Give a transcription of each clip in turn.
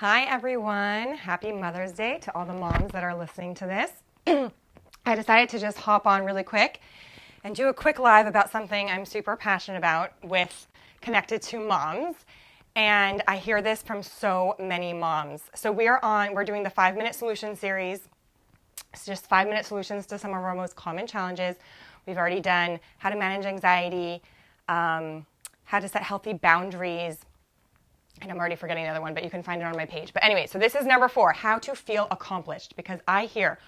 Hi, everyone. Happy Mother's Day to all the moms that are listening to this. I decided to just hop on really quick and do a quick live about something I'm super passionate about with connected to moms. And I hear this from so many moms. So we are on, we're doing the five minute solution series. It's just five minute solutions to some of our most common challenges. We've already done how to manage anxiety, um, how to set healthy boundaries, and I'm already forgetting the other one, but you can find it on my page. But anyway, so this is number four how to feel accomplished. Because I hear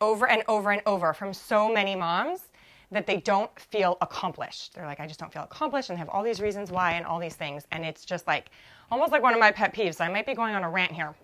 over and over and over from so many moms that they don't feel accomplished. They're like, I just don't feel accomplished, and have all these reasons why and all these things. And it's just like almost like one of my pet peeves. So I might be going on a rant here.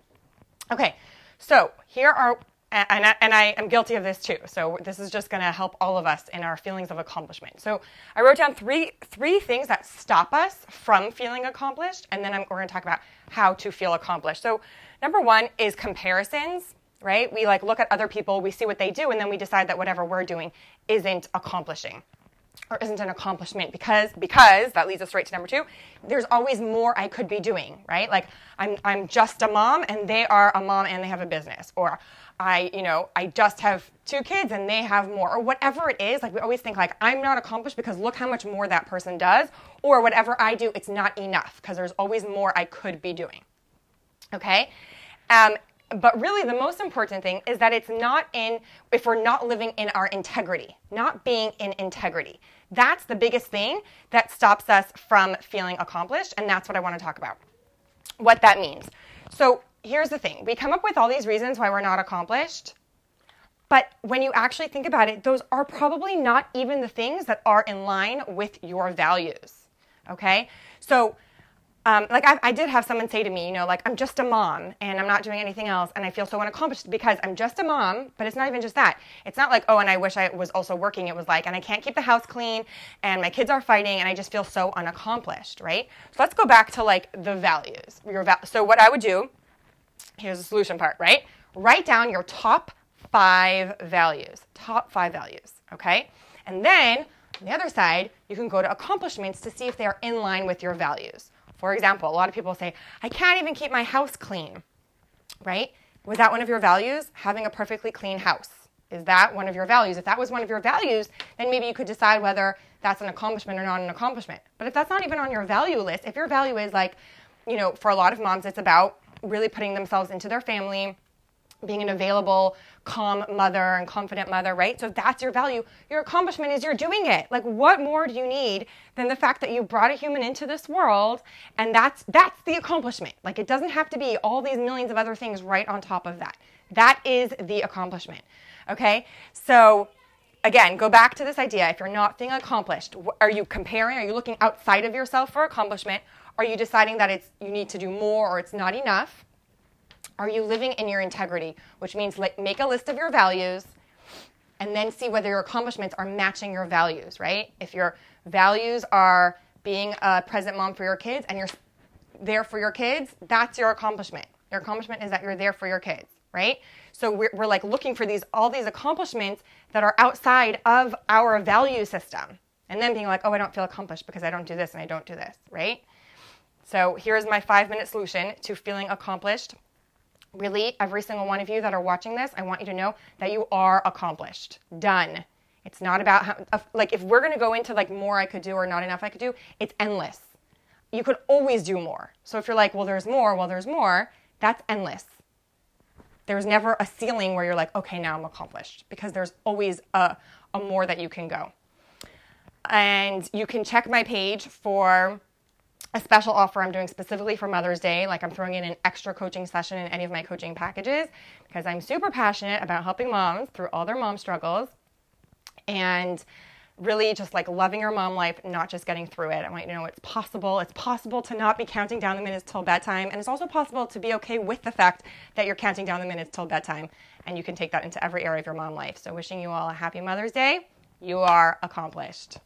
Okay, so here are and I, and I am guilty of this too. So this is just going to help all of us in our feelings of accomplishment. So I wrote down three three things that stop us from feeling accomplished, and then I'm, we're going to talk about how to feel accomplished. So number one is comparisons. Right? We like look at other people, we see what they do, and then we decide that whatever we're doing isn't accomplishing or isn't an accomplishment because because that leads us right to number two there's always more i could be doing right? Like i'm i'm just a mom and they are a mom and they have a business. Or i you know i just have two kids and they have more. Or whatever it is like we always think like i'm not accomplished because look how much more that person does. Or whatever i do it's not enough because there's always more i could be doing. Okay? Um, but really, the most important thing is that it's not in, if we're not living in our integrity, not being in integrity. That's the biggest thing that stops us from feeling accomplished, and that's what I want to talk about. What that means. So here's the thing we come up with all these reasons why we're not accomplished, but when you actually think about it, those are probably not even the things that are in line with your values. Okay? So um, like I, I, did have someone say to me, you know, like I'm just a mom and I'm not doing anything else, and I feel so unaccomplished because I'm just a mom. But it's not even just that. It's not like oh, and I wish I was also working. It was like, and I can't keep the house clean, and my kids are fighting, and I just feel so unaccomplished, right? So let's go back to like the values. Your val- so what I would do, here's the solution part, right? Write down your top five values. Top five values, okay? And then on the other side, you can go to accomplishments to see if they are in line with your values. For example, a lot of people say, I can't even keep my house clean, right? Was that one of your values? Having a perfectly clean house. Is that one of your values? If that was one of your values, then maybe you could decide whether that's an accomplishment or not an accomplishment. But if that's not even on your value list, if your value is like, you know, for a lot of moms, it's about really putting themselves into their family, being an available, calm mother and confident mother, right? So if that's your value, your accomplishment is you're doing it. Like what more do you need than the fact that you brought a human into this world and that's that's the accomplishment. Like it doesn't have to be all these millions of other things right on top of that. That is the accomplishment. Okay? So again, go back to this idea. If you're not feeling accomplished, are you comparing? Are you looking outside of yourself for accomplishment? Are you deciding that it's you need to do more or it's not enough? Are you living in your integrity? Which means like, make a list of your values and then see whether your accomplishments are matching your values, right? If your values are being a present mom for your kids and you're there for your kids, that's your accomplishment. Your accomplishment is that you're there for your kids, right? So we're, we're like looking for these all these accomplishments that are outside of our value system. And then being like, oh, I don't feel accomplished because I don't do this and I don't do this, right? So here's my five minute solution to feeling accomplished really, every single one of you that are watching this, I want you to know that you are accomplished. Done. It's not about how, like, if we're to go into like more I could do or not enough I could do, it's endless. You could always do more. So if you're like, well, there's more, well, there's more, that's endless. There's never a ceiling where you're like, okay, now I'm accomplished because there's always a, a more that you can go. And you can check my page for a special offer I'm doing specifically for Mother's Day. Like I'm throwing in an extra coaching session in any of my coaching packages because I'm super passionate about helping moms through all their mom struggles and really just like loving your mom life, not just getting through it. I want you to know it's possible. It's possible to not be counting down the minutes till bedtime. And it's also possible to be okay with the fact that you're counting down the minutes till bedtime. And you can take that into every area of your mom life. So wishing you all a happy Mother's Day. You are accomplished.